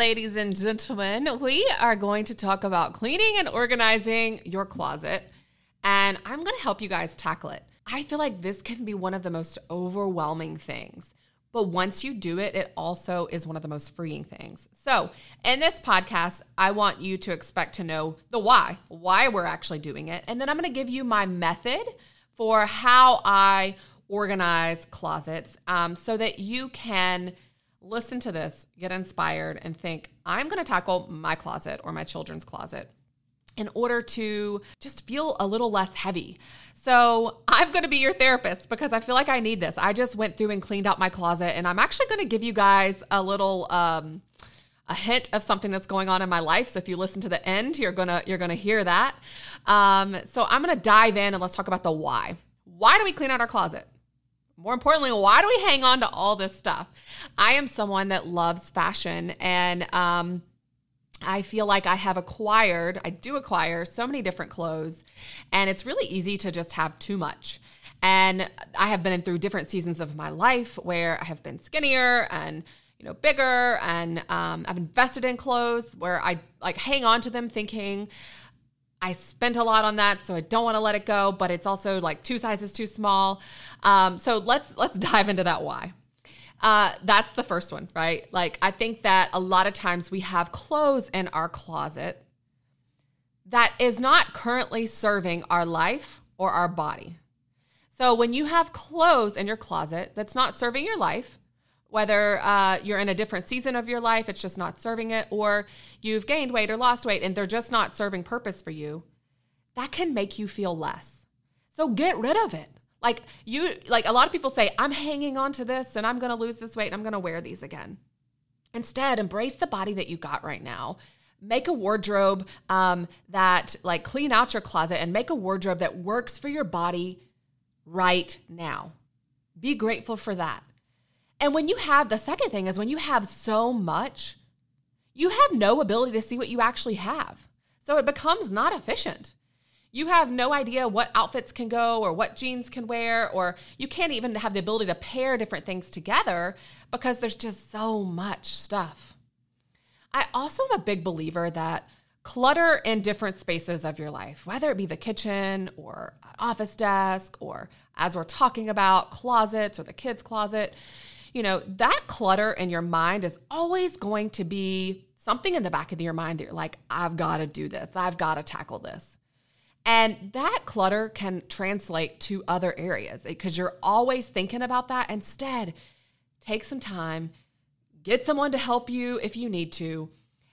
Ladies and gentlemen, we are going to talk about cleaning and organizing your closet. And I'm going to help you guys tackle it. I feel like this can be one of the most overwhelming things. But once you do it, it also is one of the most freeing things. So, in this podcast, I want you to expect to know the why, why we're actually doing it. And then I'm going to give you my method for how I organize closets um, so that you can listen to this, get inspired, and think, I'm going to tackle my closet or my children's closet in order to just feel a little less heavy. So, I'm going to be your therapist because I feel like I need this. I just went through and cleaned out my closet, and I'm actually going to give you guys a little um, a hint of something that's going on in my life. So, if you listen to the end, you're gonna you're gonna hear that. Um, so, I'm to dive in and let's talk about the why. Why do we clean out our closet? More importantly, why do we hang on to all this stuff? I am someone that loves fashion and um, I feel like I have acquired, I do acquire so many different clothes, and it's really easy to just have too much. And I have been through different seasons of my life where I have been skinnier and you know bigger, and um, I've invested in clothes where I like hang on to them, thinking I spent a lot on that, so I don't want to let it go. But it's also like two sizes too small. Um, so let's let's dive into that why. Uh, that's the first one, right? Like, I think that a lot of times we have clothes in our closet that is not currently serving our life or our body. So, when you have clothes in your closet that's not serving your life, whether uh, you're in a different season of your life, it's just not serving it, or you've gained weight or lost weight and they're just not serving purpose for you, that can make you feel less. So, get rid of it. Like you like a lot of people say I'm hanging on to this and I'm going to lose this weight and I'm going to wear these again. Instead, embrace the body that you got right now. Make a wardrobe um, that like clean out your closet and make a wardrobe that works for your body right now. Be grateful for that. And when you have the second thing is when you have so much, you have no ability to see what you actually have. So it becomes not efficient you have no idea what outfits can go or what jeans can wear, or you can't even have the ability to pair different things together because there's just so much stuff. I also am a big believer that clutter in different spaces of your life, whether it be the kitchen or office desk, or as we're talking about, closets or the kids' closet, you know, that clutter in your mind is always going to be something in the back of your mind that you're like, I've got to do this, I've got to tackle this. And that clutter can translate to other areas because you're always thinking about that. Instead, take some time, get someone to help you if you need to,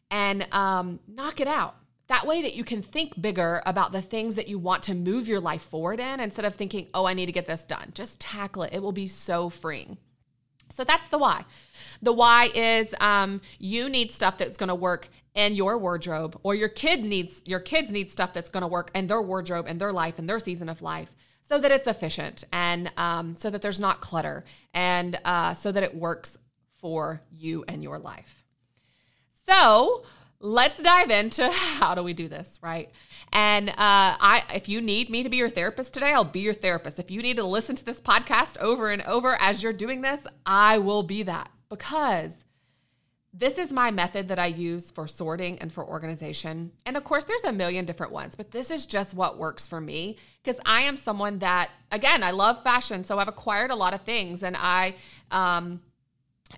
and um, knock it out. That way, that you can think bigger about the things that you want to move your life forward in instead of thinking, oh, I need to get this done. Just tackle it. It will be so freeing. So that's the why. The why is um, you need stuff that's going to work in your wardrobe, or your kid needs your kids need stuff that's going to work in their wardrobe and their life and their season of life, so that it's efficient and um, so that there's not clutter and uh, so that it works for you and your life. So let's dive into how do we do this, right? And uh, I, if you need me to be your therapist today, I'll be your therapist. If you need to listen to this podcast over and over as you're doing this, I will be that because this is my method that I use for sorting and for organization. And of course, there's a million different ones, but this is just what works for me because I am someone that, again, I love fashion. So I've acquired a lot of things and I, um,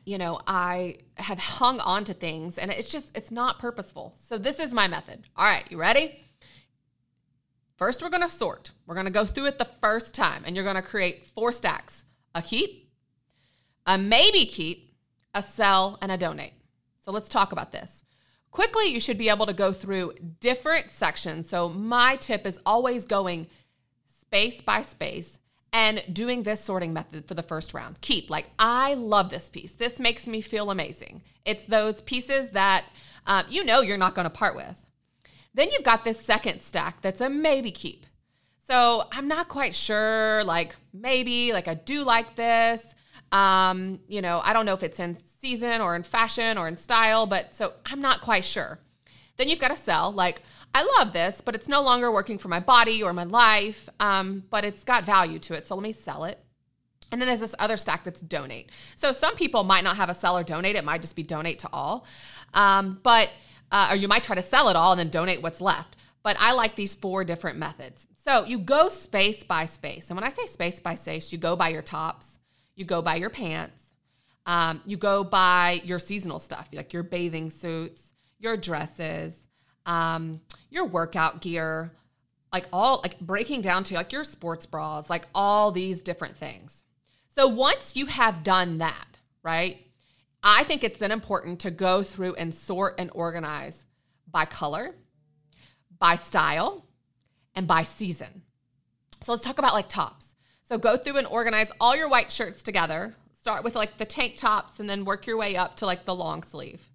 you know, I have hung on to things and it's just, it's not purposeful. So this is my method. All right, you ready? First, we're going to sort. We're going to go through it the first time and you're going to create four stacks a keep, a maybe keep, a sell, and a donate. So let's talk about this. Quickly, you should be able to go through different sections. So, my tip is always going space by space and doing this sorting method for the first round. Keep, like, I love this piece. This makes me feel amazing. It's those pieces that um, you know you're not going to part with. Then you've got this second stack that's a maybe keep. So I'm not quite sure, like, maybe, like, I do like this. Um, you know, I don't know if it's in season or in fashion or in style, but so I'm not quite sure. Then you've got to sell, like, I love this, but it's no longer working for my body or my life, um, but it's got value to it. So let me sell it. And then there's this other stack that's donate. So some people might not have a sell or donate. It might just be donate to all. Um, but, uh, or you might try to sell it all and then donate what's left. But I like these four different methods. So you go space by space. And when I say space by space, you go by your tops, you go by your pants, um, you go by your seasonal stuff, like your bathing suits, your dresses, um, your workout gear, like all like breaking down to like your sports bras, like all these different things. So once you have done that, right? I think it's then important to go through and sort and organize by color, by style, and by season. So let's talk about like tops. So go through and organize all your white shirts together. Start with like the tank tops and then work your way up to like the long sleeve.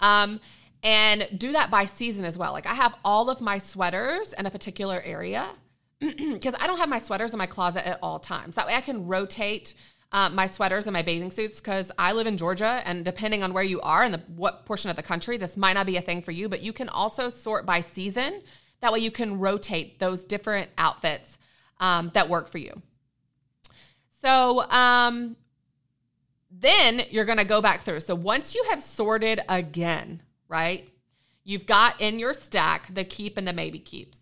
Um, and do that by season as well. Like I have all of my sweaters in a particular area because I don't have my sweaters in my closet at all times. That way I can rotate uh, my sweaters and my bathing suits because I live in Georgia, and depending on where you are and the, what portion of the country, this might not be a thing for you. But you can also sort by season. That way you can rotate those different outfits um, that work for you. So um, then you're going to go back through. So once you have sorted again, right? You've got in your stack the keep and the maybe keeps.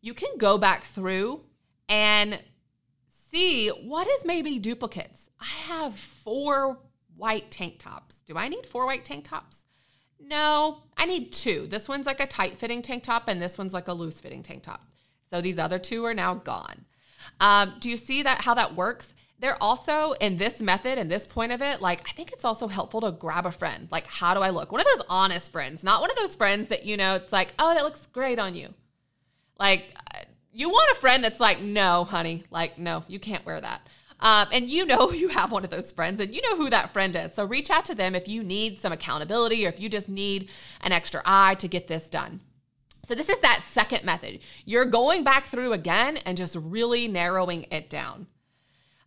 You can go back through and see what is maybe duplicates. I have four white tank tops. Do I need four white tank tops? No, I need two. This one's like a tight fitting tank top, and this one's like a loose fitting tank top. So these other two are now gone. Um, do you see that how that works? They're also in this method and this point of it, like I think it's also helpful to grab a friend. Like, how do I look? One of those honest friends, not one of those friends that you know, it's like, oh, that looks great on you. Like, you want a friend that's like, no, honey, like, no, you can't wear that. Um, and you know you have one of those friends and you know who that friend is. So reach out to them if you need some accountability or if you just need an extra eye to get this done. So, this is that second method. You're going back through again and just really narrowing it down.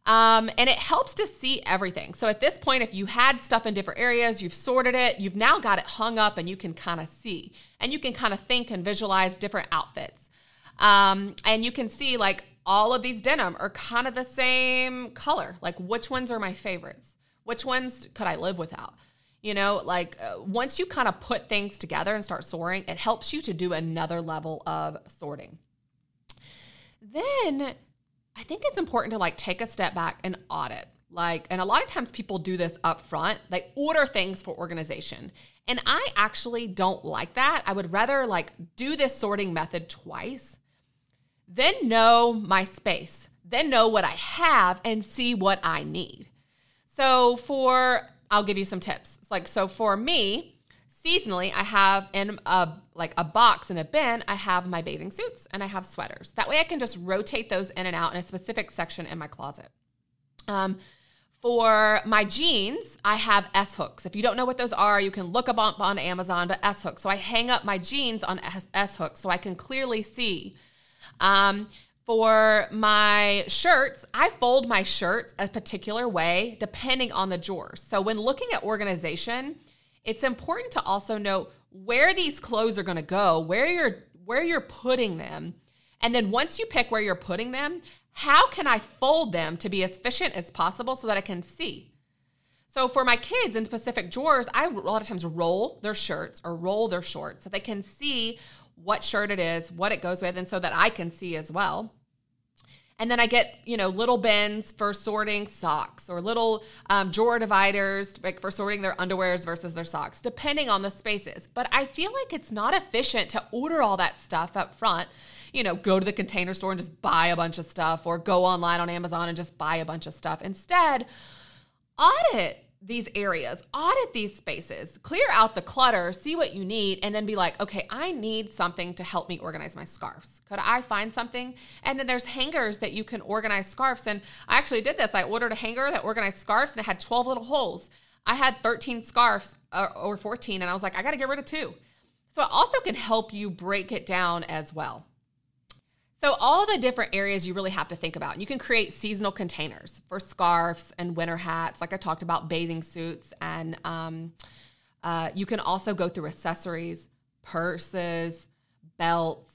Um, and it helps to see everything. So at this point, if you had stuff in different areas, you've sorted it, you've now got it hung up and you can kind of see and you can kind of think and visualize different outfits. Um, and you can see like all of these denim are kind of the same color. Like which ones are my favorites? Which ones could I live without? You know, like uh, once you kind of put things together and start sorting, it helps you to do another level of sorting. Then I think it's important to like take a step back and audit. Like, and a lot of times people do this up front. They order things for organization. And I actually don't like that. I would rather like do this sorting method twice, then know my space, then know what I have and see what I need. So for I'll give you some tips. It's like so for me, seasonally, I have in a like a box in a bin, I have my bathing suits and I have sweaters. That way I can just rotate those in and out in a specific section in my closet. Um, for my jeans, I have S hooks. If you don't know what those are, you can look up on, on Amazon, but S hooks. So I hang up my jeans on S, hooks so I can clearly see. Um, for my shirts, I fold my shirts a particular way depending on the drawers. So when looking at organization, it's important to also know where these clothes are going to go, where you're where you're putting them. And then once you pick where you're putting them, how can I fold them to be as efficient as possible so that I can see? So for my kids in specific drawers, I a lot of times roll their shirts or roll their shorts so they can see what shirt it is, what it goes with, and so that I can see as well. And then I get, you know, little bins for sorting socks or little um, drawer dividers like for sorting their underwears versus their socks, depending on the spaces. But I feel like it's not efficient to order all that stuff up front. You know, go to the container store and just buy a bunch of stuff or go online on Amazon and just buy a bunch of stuff. Instead, audit these areas, audit these spaces, clear out the clutter, see what you need, and then be like, okay, I need something to help me organize my scarves. Could I find something? And then there's hangers that you can organize scarves. And I actually did this. I ordered a hanger that organized scarves and it had 12 little holes. I had 13 scarves uh, or 14, and I was like, I got to get rid of two. So it also can help you break it down as well. So, all the different areas you really have to think about. You can create seasonal containers for scarves and winter hats, like I talked about, bathing suits. And um, uh, you can also go through accessories, purses, belts.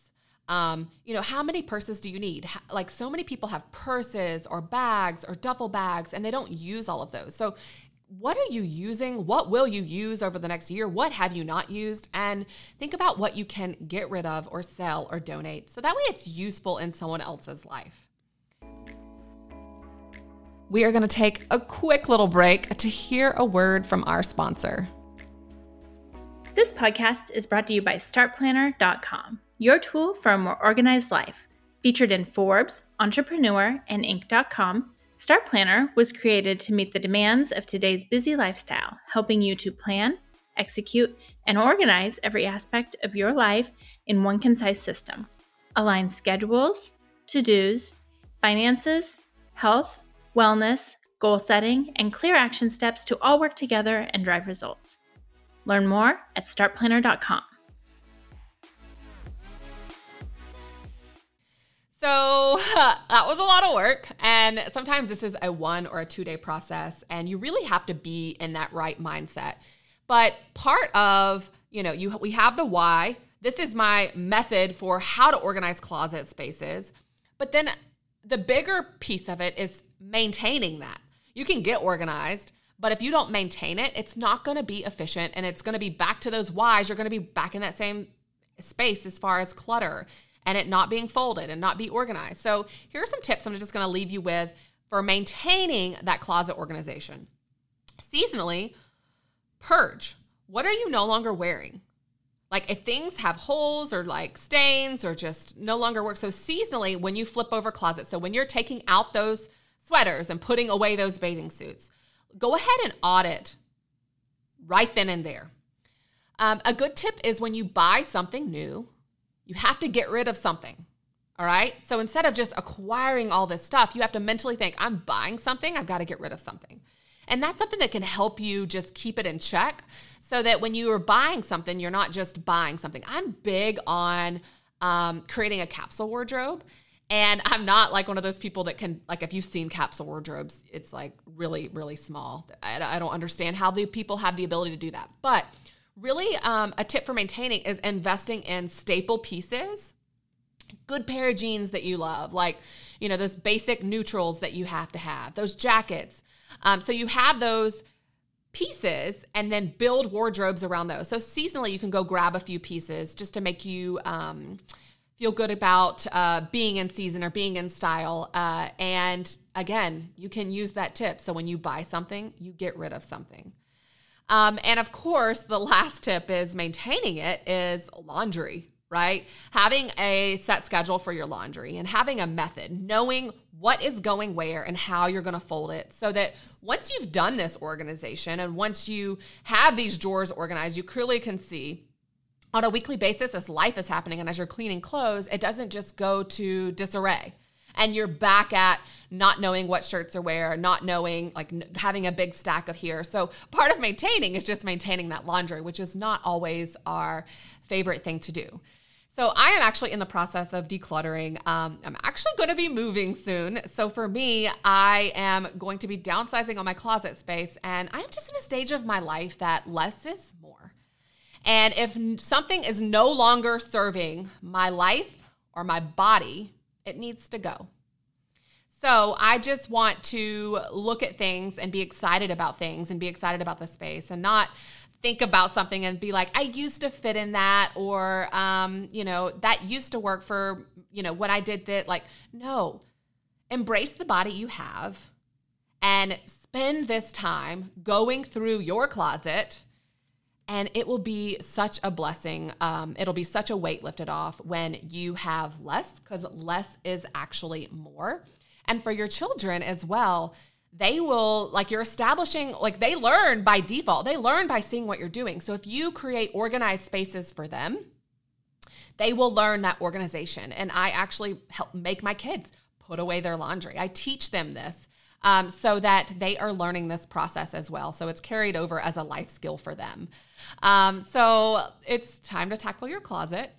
Um, you know, how many purses do you need? Like, so many people have purses or bags or duffel bags, and they don't use all of those. So, what are you using? What will you use over the next year? What have you not used? And think about what you can get rid of or sell or donate so that way it's useful in someone else's life. We are going to take a quick little break to hear a word from our sponsor. This podcast is brought to you by StartPlanner.com your tool for a more organized life. Featured in Forbes, Entrepreneur, and Inc.com, Start Planner was created to meet the demands of today's busy lifestyle, helping you to plan, execute, and organize every aspect of your life in one concise system. Align schedules, to dos, finances, health, wellness, goal setting, and clear action steps to all work together and drive results. Learn more at startplanner.com. So that was a lot of work. And sometimes this is a one or a two day process, and you really have to be in that right mindset. But part of, you know, you we have the why. This is my method for how to organize closet spaces. But then the bigger piece of it is maintaining that. You can get organized, but if you don't maintain it, it's not going to be efficient and it's going to be back to those whys. You're going to be back in that same space as far as clutter and it not being folded and not be organized. So, here are some tips I'm just going to leave you with for maintaining that closet organization. Seasonally, purge. What are you no longer wearing? Like if things have holes or like stains or just no longer work. So seasonally, when you flip over closet, so when you're taking out those sweaters and putting away those bathing suits, go ahead and audit right then and there. Um, a good tip is when you buy something new, you have to get rid of something. All right. So instead of just acquiring all this stuff, you have to mentally think, I'm buying something, I've got to get rid of something. And that's something that can help you just keep it in check so that when you are buying something, you're not just buying something. I'm big on um, creating a capsule wardrobe. And I'm not like one of those people that can, like, if you've seen capsule wardrobes, it's like really, really small. I, I don't understand how the people have the ability to do that. But really um, a tip for maintaining is investing in staple pieces. Good pair of jeans that you love like you know those basic neutrals that you have to have those jackets. Um, so you have those pieces and then build wardrobes around those. So seasonally you can go grab a few pieces just to make you um, feel good about uh, being in season or being in style. Uh, and again you can use that tip. So when you buy something you get rid of something um, and of course, the last tip is maintaining it is laundry, right? Having a set schedule for your laundry and having a method, knowing what is going where and how you're going to fold it so that once you've done this organization and once you have these drawers organized, you clearly can see on a weekly basis as life is happening and as you're cleaning clothes, it doesn't just go to disarray and you're back at not knowing what shirts to wear, not knowing, like having a big stack of here. So part of maintaining is just maintaining that laundry, which is not always our favorite thing to do. So I am actually in the process of decluttering. Um, I'm actually going to be moving soon. So for me, I am going to be downsizing on my closet space, and I'm just in a stage of my life that less is more. And if something is no longer serving my life or my body, it needs to go. So I just want to look at things and be excited about things and be excited about the space and not think about something and be like, I used to fit in that, or, um, you know, that used to work for, you know, what I did that. Like, no, embrace the body you have and spend this time going through your closet and it will be such a blessing. Um, it'll be such a weight lifted off when you have less, because less is actually more. And for your children as well, they will, like, you're establishing, like, they learn by default. They learn by seeing what you're doing. So if you create organized spaces for them, they will learn that organization. And I actually help make my kids put away their laundry. I teach them this um, so that they are learning this process as well. So it's carried over as a life skill for them. Um, so it's time to tackle your closet.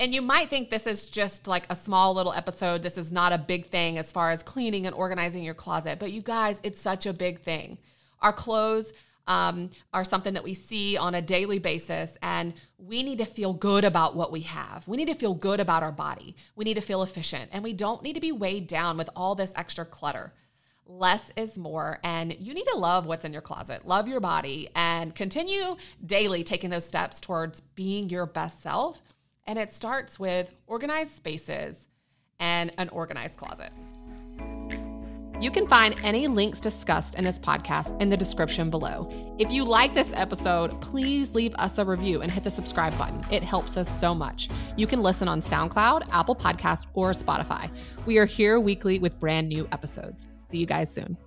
And you might think this is just like a small little episode. This is not a big thing as far as cleaning and organizing your closet. But you guys, it's such a big thing. Our clothes um, are something that we see on a daily basis, and we need to feel good about what we have. We need to feel good about our body. We need to feel efficient, and we don't need to be weighed down with all this extra clutter. Less is more, and you need to love what's in your closet, love your body, and continue daily taking those steps towards being your best self. And it starts with organized spaces and an organized closet. You can find any links discussed in this podcast in the description below. If you like this episode, please leave us a review and hit the subscribe button. It helps us so much. You can listen on SoundCloud, Apple Podcast, or Spotify. We are here weekly with brand new episodes. See you guys soon.